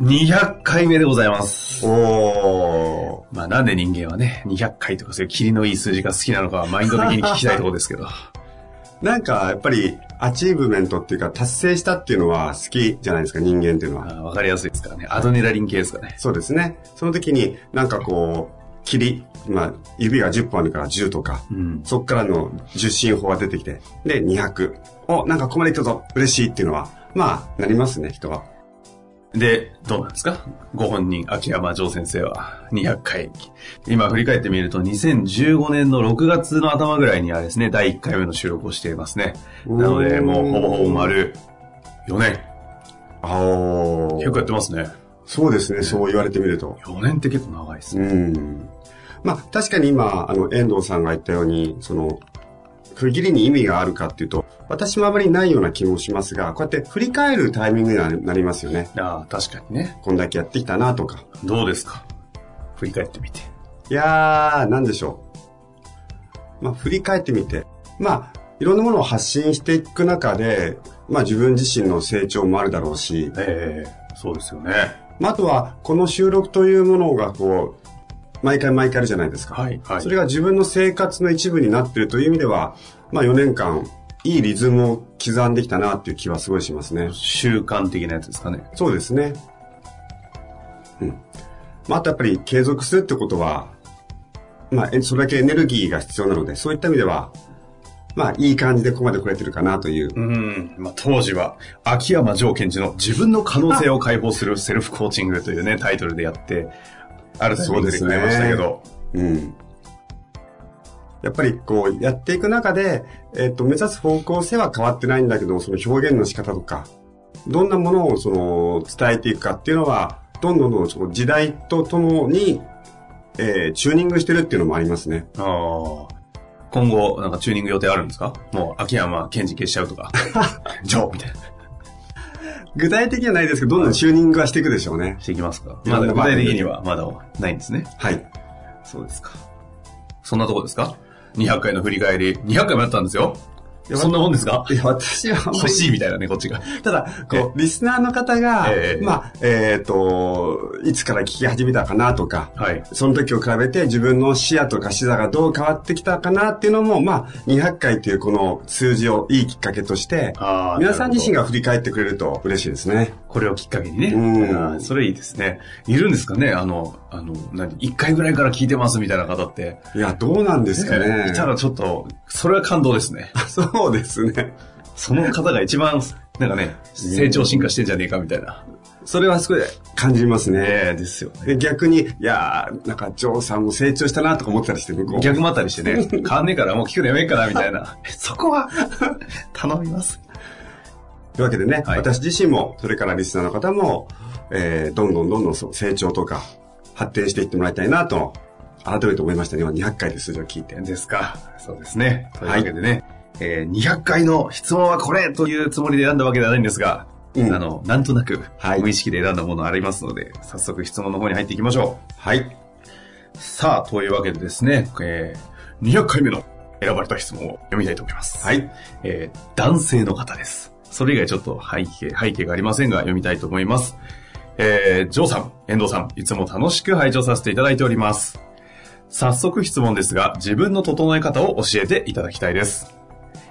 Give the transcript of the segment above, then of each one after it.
200回目でございます。おまあなんで人間はね、200回とかそういうキリのいい数字が好きなのかはマインド的に聞きたいところですけど。ー。なんか、やっぱり、アチーブメントっていうか、達成したっていうのは好きじゃないですか、人間っていうのは。あわかりやすいですからね。アドネラリン系ですかね。そうですね。その時に、なんかこう、キリ、まあ、指が10本あるから10とか、うん。そっからの10進法が出てきて、で、200。お、なんかここまでいったぞ、嬉しいっていうのは、まあ、なりますね、人は。で、どうなんですか？ご本人、秋山城先生は200回。今振り返ってみると、2015年の6月の頭ぐらいにはですね、第1回目の収録をしていますね。なので、もうほぼほぼ丸4年。あお結構やってますね。そうですね、そう言われてみると。4年って結構長いですうね。ん。まあ、確かに今、あの、遠藤さんが言ったように、その、区切りに意味があるかっていうと、私もあまりないような気もしますが、こうやって振り返るタイミングにななりますよね。ああ、確かにね。こんだけやってきたなとか。どうですか？振り返ってみて。いやー、なんでしょう。まあ、振り返ってみて。まあ、いろんなものを発信していく中で、まあ自分自身の成長もあるだろうし、ええそうですよね。まあ、あとは、この収録というものがこう、毎回毎回あるじゃないですか。はいはいそれが自分の生活の一部になっているという意味では、まあ4年間、いいリズムを刻んできたなっていう気はすごいしますね。習慣的なやつですかね。そうですね。うん。まあ、あとやっぱり継続するってことは、まあ、えそれだけエネルギーが必要なので、そういった意味では、まあ、いい感じでここまで来れてるかなという。うん。まあ、当時は、秋山城賢治の自分の可能性を解放するセルフコーチングというね、タイトルでやって、あるタイミングでくれましたけど。うん。やっぱりこうやっていく中で、えっ、と、目指す方向性は変わってないんだけど、その表現の仕方とか、どんなものをその伝えていくかっていうのは、どんどんどんその時代とともに、えーチューニングしてるっていうのもありますね。ああ。今後、なんかチューニング予定あるんですか？もう、秋山賢治消しちゃうとか。ジョーみたいな。具体的にはないですけど、どんどんチューニングはしていくでしょうね。していきますか？まだ具体的にはまだないんですね。はい。そうですか。そんなとこですか ?200 回の振り返り。200回もやったんですよ。そんなもんですか？いや、私は欲しいみたいなね、こっちが。ただ、こう、リスナーの方が、ええまあ、えっ、と、いつから聞き始めたかなとか、はい。その時を比べて自分の視野とか視座がどう変わってきたかなっていうのも、まあ、200回というこの数字をいいきっかけとして、皆さん自身が振り返ってくれると嬉しいですね。これをきっかけにね。うんそれいいですね。いるんですかね？あの、あの、何 ?1 回ぐらいから聞いてますみたいな方って。いや、どうなんですかね。いたらちょっと、それは感動ですね。そうですね。その方が一番、なんかね、成長進化してんじゃねえかみたいな。それはすごい感じますね。ええですよね。で逆に、いやー、なんか、ジョーさんも成長したなとか思ったりして、向こう。逆もあったりしてね、変わんねえからもう聞くのやめんかなみたいな。そこは、頼みます。というわけでね、はい私自身も、それからリスナーの方も、えー、どんどんどんどんそう成長とか、発展していってもらいたいなと、改めて思いましたね。今200回で数字を聞いて。ですか。そうですね。というわけでね、えー200回の質問はこれというつもりで選んだわけではないんですが、うんあの、なんとなくはい無意識で選んだものありますので、早速質問の方に入っていきましょはい。う。さあ、というわけでですね、えー200回目の選ばれた質問を読みたいと思います。はい。えー男性の方です。それ以外ちょっと背景、背景がありませんが読みたいと思います。えー、ジョーさん、遠藤さん、いつも楽しく拝聴させていただいております。早速質問ですが、自分の整え方を教えていただきたいです。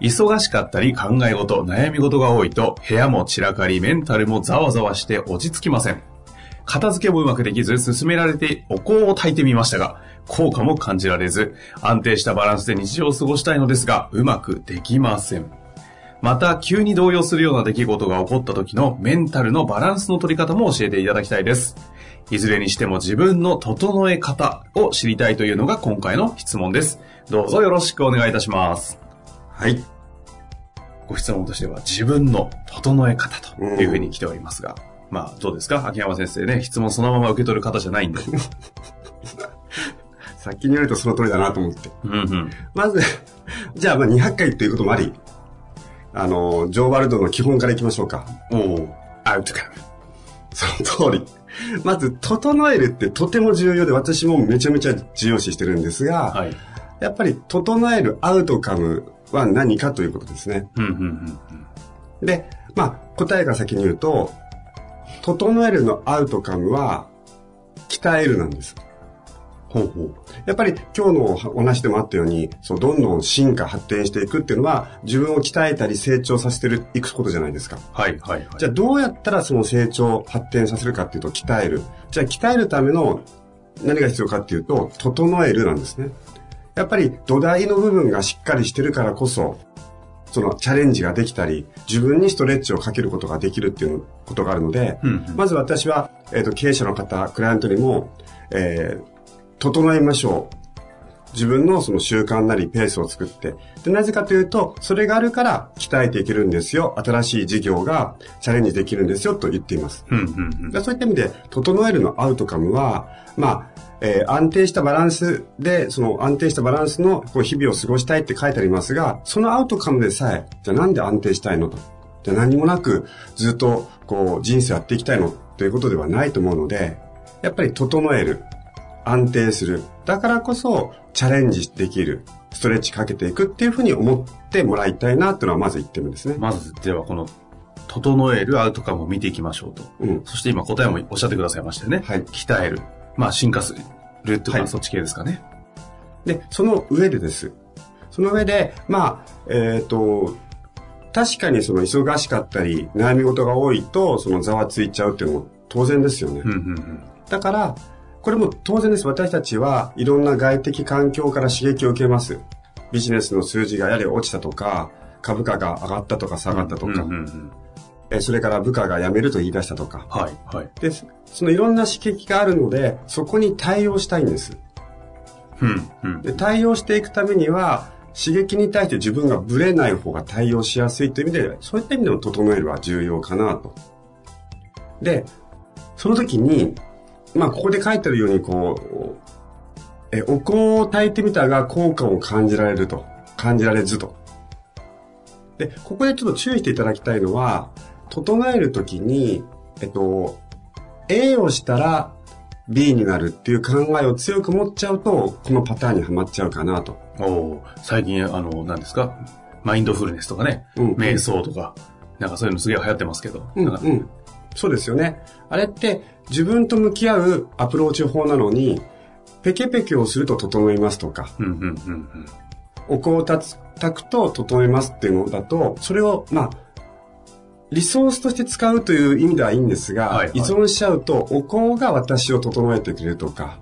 忙しかったり考え事、悩み事が多いと、部屋も散らかり、メンタルもざわざわして落ち着きません。片付けもうまくできず、進められてお香を炊いてみましたが、効果も感じられず、安定したバランスで日常を過ごしたいのですが、うまくできません。また、急に動揺するような出来事が起こった時のメンタルのバランスの取り方も教えていただきたいです。いずれにしても自分の整え方を知りたいというのが今回の質問です。どうぞよろしくお願いいたします。はい。ご質問としては自分の整え方というふうに来ておりますが、まあどうですか？秋山先生ね、質問そのまま受け取る方じゃないんで。先に言われるとその通りだなと思って。うんうん。まず、じゃあまあ200回ということもあり、あの、ジョーバルドの基本からいきましょうか。おおアウトカム。その通り。まず、整えるってとても重要で、私もめちゃめちゃ重要視してるんですが、はい。やっぱり、整えるアウトカムは何かということですね。うんうんうんうん。で、まあ、答えが先に言うと、整えるのアウトカムは、鍛えるなんです。ほうほう。やっぱり今日のお話でもあったように、そう、どんどん進化、発展していくっていうのは、自分を鍛えたり成長させてる、いくことじゃないですか。はいはいはい。じゃあどうやったらその成長、発展させるかっていうと、鍛える。じゃあ鍛えるための何が必要かっていうと、整えるなんですね。やっぱり土台の部分がしっかりしてるからこそ、そのチャレンジができたり、自分にストレッチをかけることができるっていうことがあるので、うんうんまず私は、えっ、と、経営者の方、クライアントにも、えー整えましょう。自分のその習慣なりペースを作って。で、なぜかというと、それがあるから鍛えていけるんですよ。新しい事業がチャレンジできるんですよと言っています。うんうんうん。でそういった意味で、整えるのアウトカムは、まあ、えー安定したバランスで、その安定したバランスのこう日々を過ごしたいって書いてありますが、そのアウトカムでさえ、じゃあなんで安定したいのと？じゃあ何もなくずっとこう人生やっていきたいの？ということではないと思うので、やっぱり整える。安定する。だからこそチャレンジできる。ストレッチかけていくっていうふうに思ってもらいたいなっていうのはまず言ってるんですね。まず、ではこの、整えるアウトカムを見ていきましょうと。うん。そして今答えもおっしゃってくださいましたよね。はい鍛える。まあ進化するっていうのははいそっち系ですかね。で、その上でです。その上で、まあ、えっ、と、確かにその忙しかったり、悩み事が多いと、そのざわついちゃうっていうのも当然ですよね。うんうんうん。だから、これも当然です。私たちはいろんな外的環境から刺激を受けます。ビジネスの数字がやれ落ちたとか、株価が上がったとか下がったとか、うんうんうん。えーそれから部下が辞めると言い出したとか。はいはい。で、そのいろんな刺激があるので、そこに対応したいんです。うんうん。で対応していくためには、刺激に対して自分がブレない方が対応しやすいという意味で、そういった意味でも整えるは重要かなと。で、その時に、まあ、ここで書いてあるように、こう、え、お香を炊いてみたが効果を感じられると。感じられずと。で、ここでちょっと注意していただきたいのは、整える時に、えっと、A をしたら B になるっていう考えを強く持っちゃうと、このパターンにはまっちゃうかなと。おお最近、あの、何ですか？マインドフルネスとかね、うん瞑想とか、なんかそういうのすげえ流行ってますけど。うん、うん。そうですよね。あれって自分と向き合うアプローチ法なのに、ペケペケをすると整いますとか、うんうんうんうん。お香を立つ炊くと整いますっていうのだと、それを、まあ、リソースとして使うという意味ではいいんですが、はいはい依存しちゃうと、お香が私を整えてくれるとか、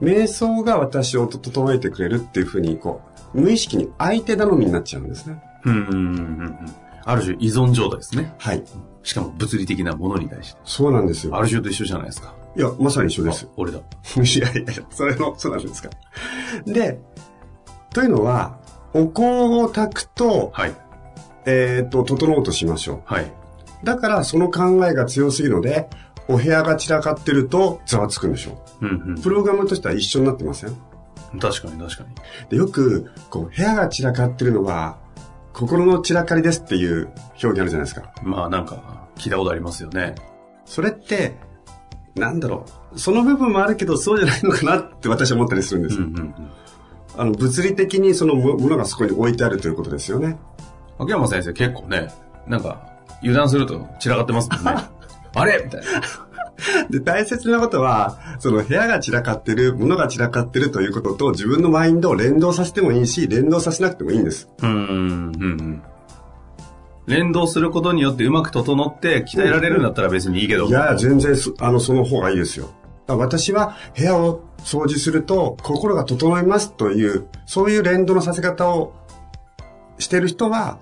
瞑想が私を整えてくれるっていうふうに、こう、無意識に相手頼みになっちゃうんですね。うんうんうん。ある種依存状態ですね。はい。しかも物理的なものに対して。そうなんですよ。ある種と一緒じゃないですか。いや、まさに一緒ですあ。俺だ。いやいやそれの、そうなんですか。で、というのは、お香を炊くと、はい。えっ、と、整おうとしましょはい。う。だから、その考えが強すぎるので、お部屋が散らかってると、ざわつくんでしょうんう。プログラムとしては一緒になってません？うん。確かに確かに。で、よく、こう、部屋が散らかってるのは、心の散らかりですっていう表現あるじゃないですか。まあなんか、聞いたことありますよね。それって、なんだろう。その部分もあるけど、そうじゃないのかなって私は思ったりするんです。うんうんうん。あの、物理的にそのもものがそこに置いてあるということですよね。秋山先生結構ね、なんか、油断すると散らかってますもんね。あれみたいな。で、大切なことは、その部屋が散らかってる、物が散らかってるということと自分のマインドを連動させてもいいし、連動させなくてもいいんです。うん、うん、うん。連動することによってうまく整って鍛えられるんだったら別にいいけど。いや、全然あの、その方がいいですよ。私は部屋を掃除すると心が整いますという、そういう連動のさせ方をしてる人は、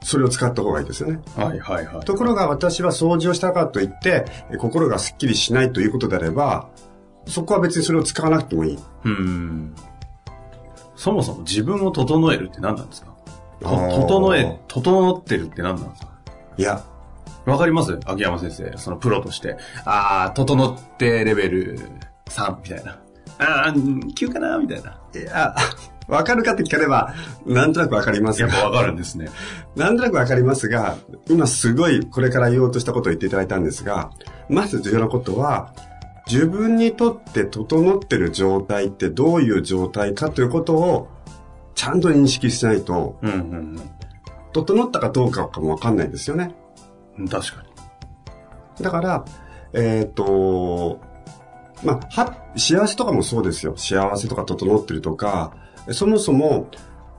それを使った方がいいですよね。はいはいはい。ところが私は掃除をしたからといって、心がスッキリしないということであれば、そこは別にそれを使わなくてもいい。うん。そもそも自分を整えるって何なんですか？整え、整ってるって何なんですか？いや。わかります？秋山先生、そのプロとして。ああ、整ってレベル3みたいな。ああ、9かなみたいな。いや、わかるかって聞かれば、なんとなくわかりますが。やっぱわかるんですね。なんとなくわかりますが、今すごいこれから言おうとしたことを言っていただいたんですが、まず重要なことは、自分にとって整ってる状態ってどういう状態かということをちゃんと認識しないと、うんうんうん、整ったかどうかもわかんないですよね。確かに。だから、えっ、ー、と、まあ、は、幸せとかもそうですよ。幸せとか整ってるとか、そもそも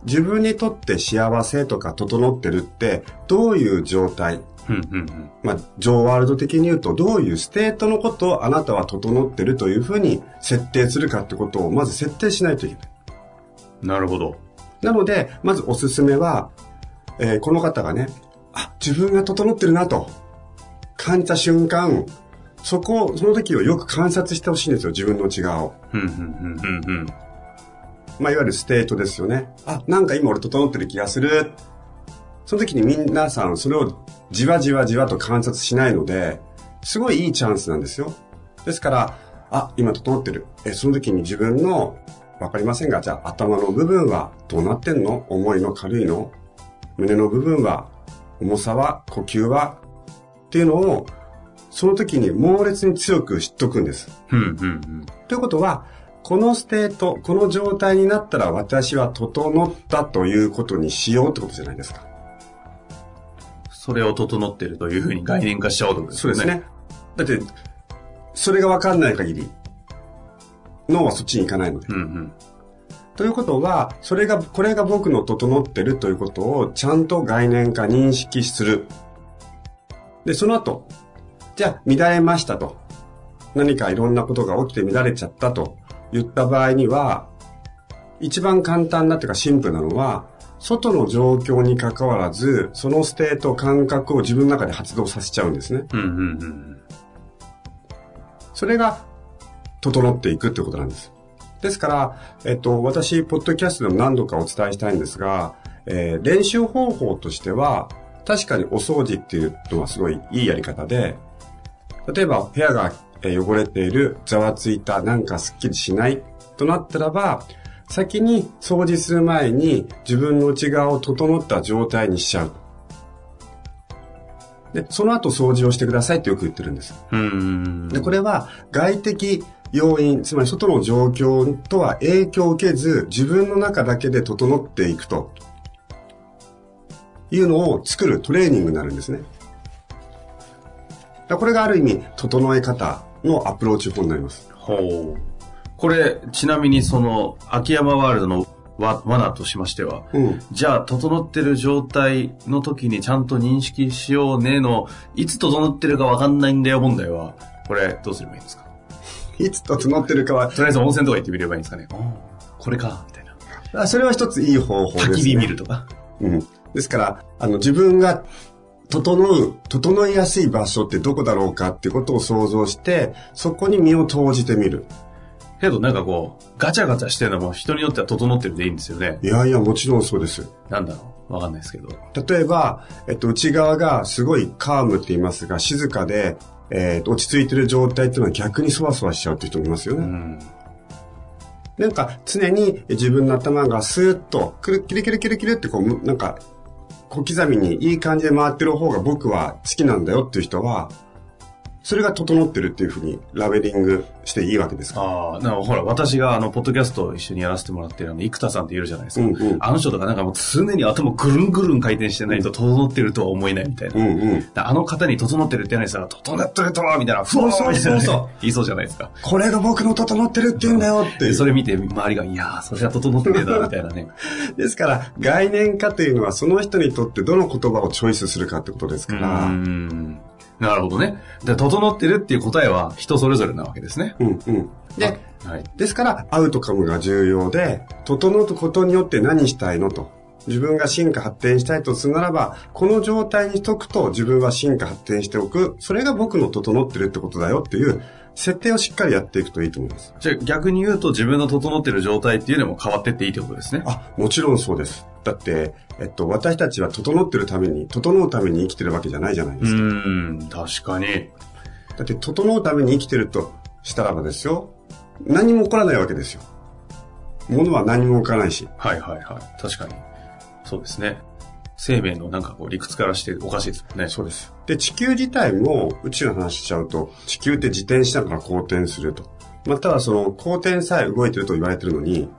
自分にとって幸せとか整ってるってどういう状態、まあ、上ワールド的に言うとどういう state のことをあなたは整ってるというふうに設定するかってことをまず設定しないといけない。なるほど。なので、まずおすすめは、えー、この方がね、あ、自分が整ってるなと感じた瞬間、そこ、その時をよく観察してほしいんですよ、自分の内側を。まあ、いわゆる state ですよね。あ、なんか今俺整ってる気がする。その時に皆さんそれをじわじわじわと観察しないので、すごいいいチャンスなんですよ。ですから、あ、今整ってる。え、その時に自分の、わかりませんが、じゃあ頭の部分はどうなってんの？重いの軽いの？胸の部分は重さは？呼吸は？っていうのを、その時に猛烈に強く知っとくんです。うんうんうん、ということは、この state、この状態になったら私は整ったということにしようってことじゃないですか。それを整ってるというふうに概念化しちゃおうとですね。そうですね。だって、それがわかんない限り、脳はそっちに行かないので。うんうんということは、それが、これが僕の整ってるということをちゃんと概念化認識する。で、その後、じゃあ乱れましたと。何かいろんなことが起きて乱れちゃったと言った場合には、一番簡単なというかシンプルなのは、外の状況に関わらず、その state 感覚を自分の中で発動させちゃうんですね。うんうんうん、それが、整っていくってことなんです。ですから、えっと、私、ポッドキャストでも何度かお伝えしたいんですが、えー、練習方法としては、確かにお掃除っていうのはすごいいいやり方で、例えば部屋が汚れている、ざわついた、なんかスッキリしないとなったらば、先に掃除する前に自分の内側を整った状態にしちゃう。で、その後掃除をしてくださいってよく言ってるんです。で、これは外的要因、つまり外の状況とは影響を受けず、自分の中だけで整っていくというのを作るトレーニングになるんですね。これがある意味、整え方のアプローチ法になります。ほう。これ、ちなみにその、秋山ワールドの罠としましては、うん、じゃあ、整ってる状態の時にちゃんと認識しようねの、いつ整ってるかわかんないんだよ問題は、これ、どうすればいいんですか？いつ整ってるかは。とりあえず温泉とか行ってみればいいんですかね。これか、みたいな。あそれは一ついい方法ですね。焚き火見るとか。うん。ですから、あの、自分が整う、整いやすい場所ってどこだろうかってことを想像して、そこに身を投じてみる。けどなんかこう、ガチャガチャしてるのも人によっては整ってるでいいんですよね。いやいや、もちろんそうです。なんだろうわかんないですけど。例えば、えっと、内側がすごいカームって言いますが、静かで、えー、落ち着いてる状態っていうのは逆にそわそわしちゃうって人もいますよね。うん、なんか常に自分の頭がスーッとくるキルキルキルキルってこう、なんか小刻みにいい感じで回ってる方が僕は好きなんだよっていう人は、それが整ってるっていうふうにラベリングしていいわけですか？ああ、なほら、私があの、ポッドキャストを一緒にやらせてもらってるあの、生田さんっているじゃないですか。うんうんあの人とかなんかもう常に頭ぐるんぐるん回転してないと整ってるとは思えないみたいな。うんうん。あの方に整ってるって言わないですら、整ってるとはみたいな、そうそうそうそう言いそうじゃないですか。これが僕の整ってるって言うんだよって それ見て周りが、いやー、それは整ってねえだ、みたいなね。ですから、概念化というのはその人にとってどの言葉をチョイスするかってことですかうら。ーん。なるほどね。で、整ってるっていう答えは人それぞれなわけですね。うんうん。で、はい。ですから、アウトカムが重要で、整うことによって何したいのと。自分が進化発展したいとするならば、この状態にしとくと自分は進化発展しておく。それが僕の整ってるってことだよっていう設定をしっかりやっていくといいと思います。じゃあ逆に言うと自分の整ってる状態っていうのも変わってっていいってことですね。あ、もちろんそうです。だって、えっと、私たちは整ってるために、整うために生きてるわけじゃないじゃないですか。うーん、確かに。だって、整うために生きてるとしたらばですよ。何も起こらないわけですよ。物は何も起こらないし。はいはいはい。確かに。そうですね。生命のなんかこう理屈からしておかしいですもんね。そうです。で、地球自体も宇宙の話しちゃうと、地球って自転しながら公転すると。またはその公転さえ動いてると言われてるのに、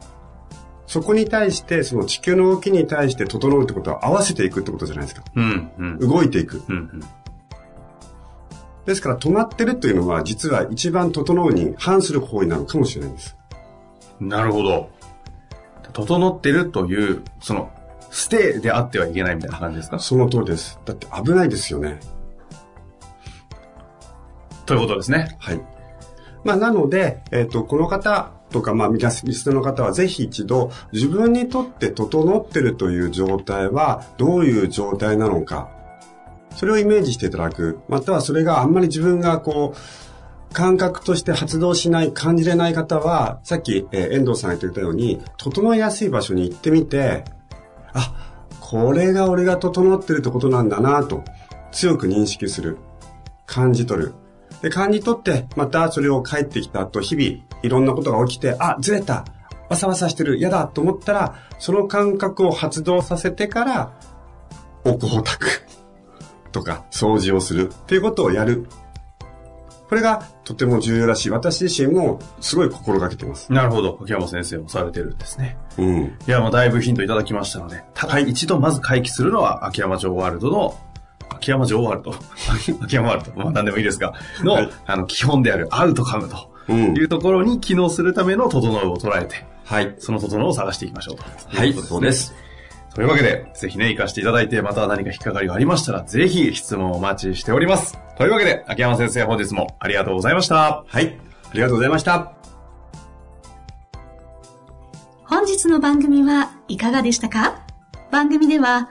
そこに対して、その地球の動きに対して整うってことは合わせていくってことじゃないですか。うん、うん。動いていく。うん、うん。ですから止まってるというのは実は一番整うに反する行為なのかもしれないんです。なるほど。整ってるという、その、ステイであってはいけないみたいな感じですか？その通りです。だって危ないですよね。ということですね。はい。まあ、なので、えっ、と、この方とか、まあ、皆リスナーの方はぜひ一度、自分にとって整ってるという状態は、どういう状態なのか、それをイメージしていただく。またはそれがあんまり自分がこう、感覚として発動しない、感じれない方は、さっき、えー遠藤さんが言ったように、整いやすい場所に行ってみて、あ、これが俺が整ってるってことなんだなと、強く認識する。感じ取る。で、感じ取って、またそれを帰ってきた後、日々、いろんなことが起きて、あ、ずれた。わさわさしてる。嫌だと思ったら、その感覚を発動させてから、お香を炊く。とか、掃除をする。っていうことをやる。これがとても重要だし、私自身もすごい心がけてます。なるほど。秋山先生もされてるんですね。うん。いや、もうだいぶヒントいただきましたので、ただ一度まず回帰するのは秋山城ワールドの、秋山城ワールド秋山ワールドまあ何でもいいですが、の、はいあの、基本であるアウトカムとうんいうところに機能するための整うを捉えて、はい。その整うを探していきましょうと。はいそうです。というわけで、ぜひね、活かしていただいて、また何か引っかかりがありましたら、ぜひ質問をお待ちしております。というわけで、秋山先生、本日もありがとうございました。はい。ありがとうございました。本日の番組はいかがでしたか？番組では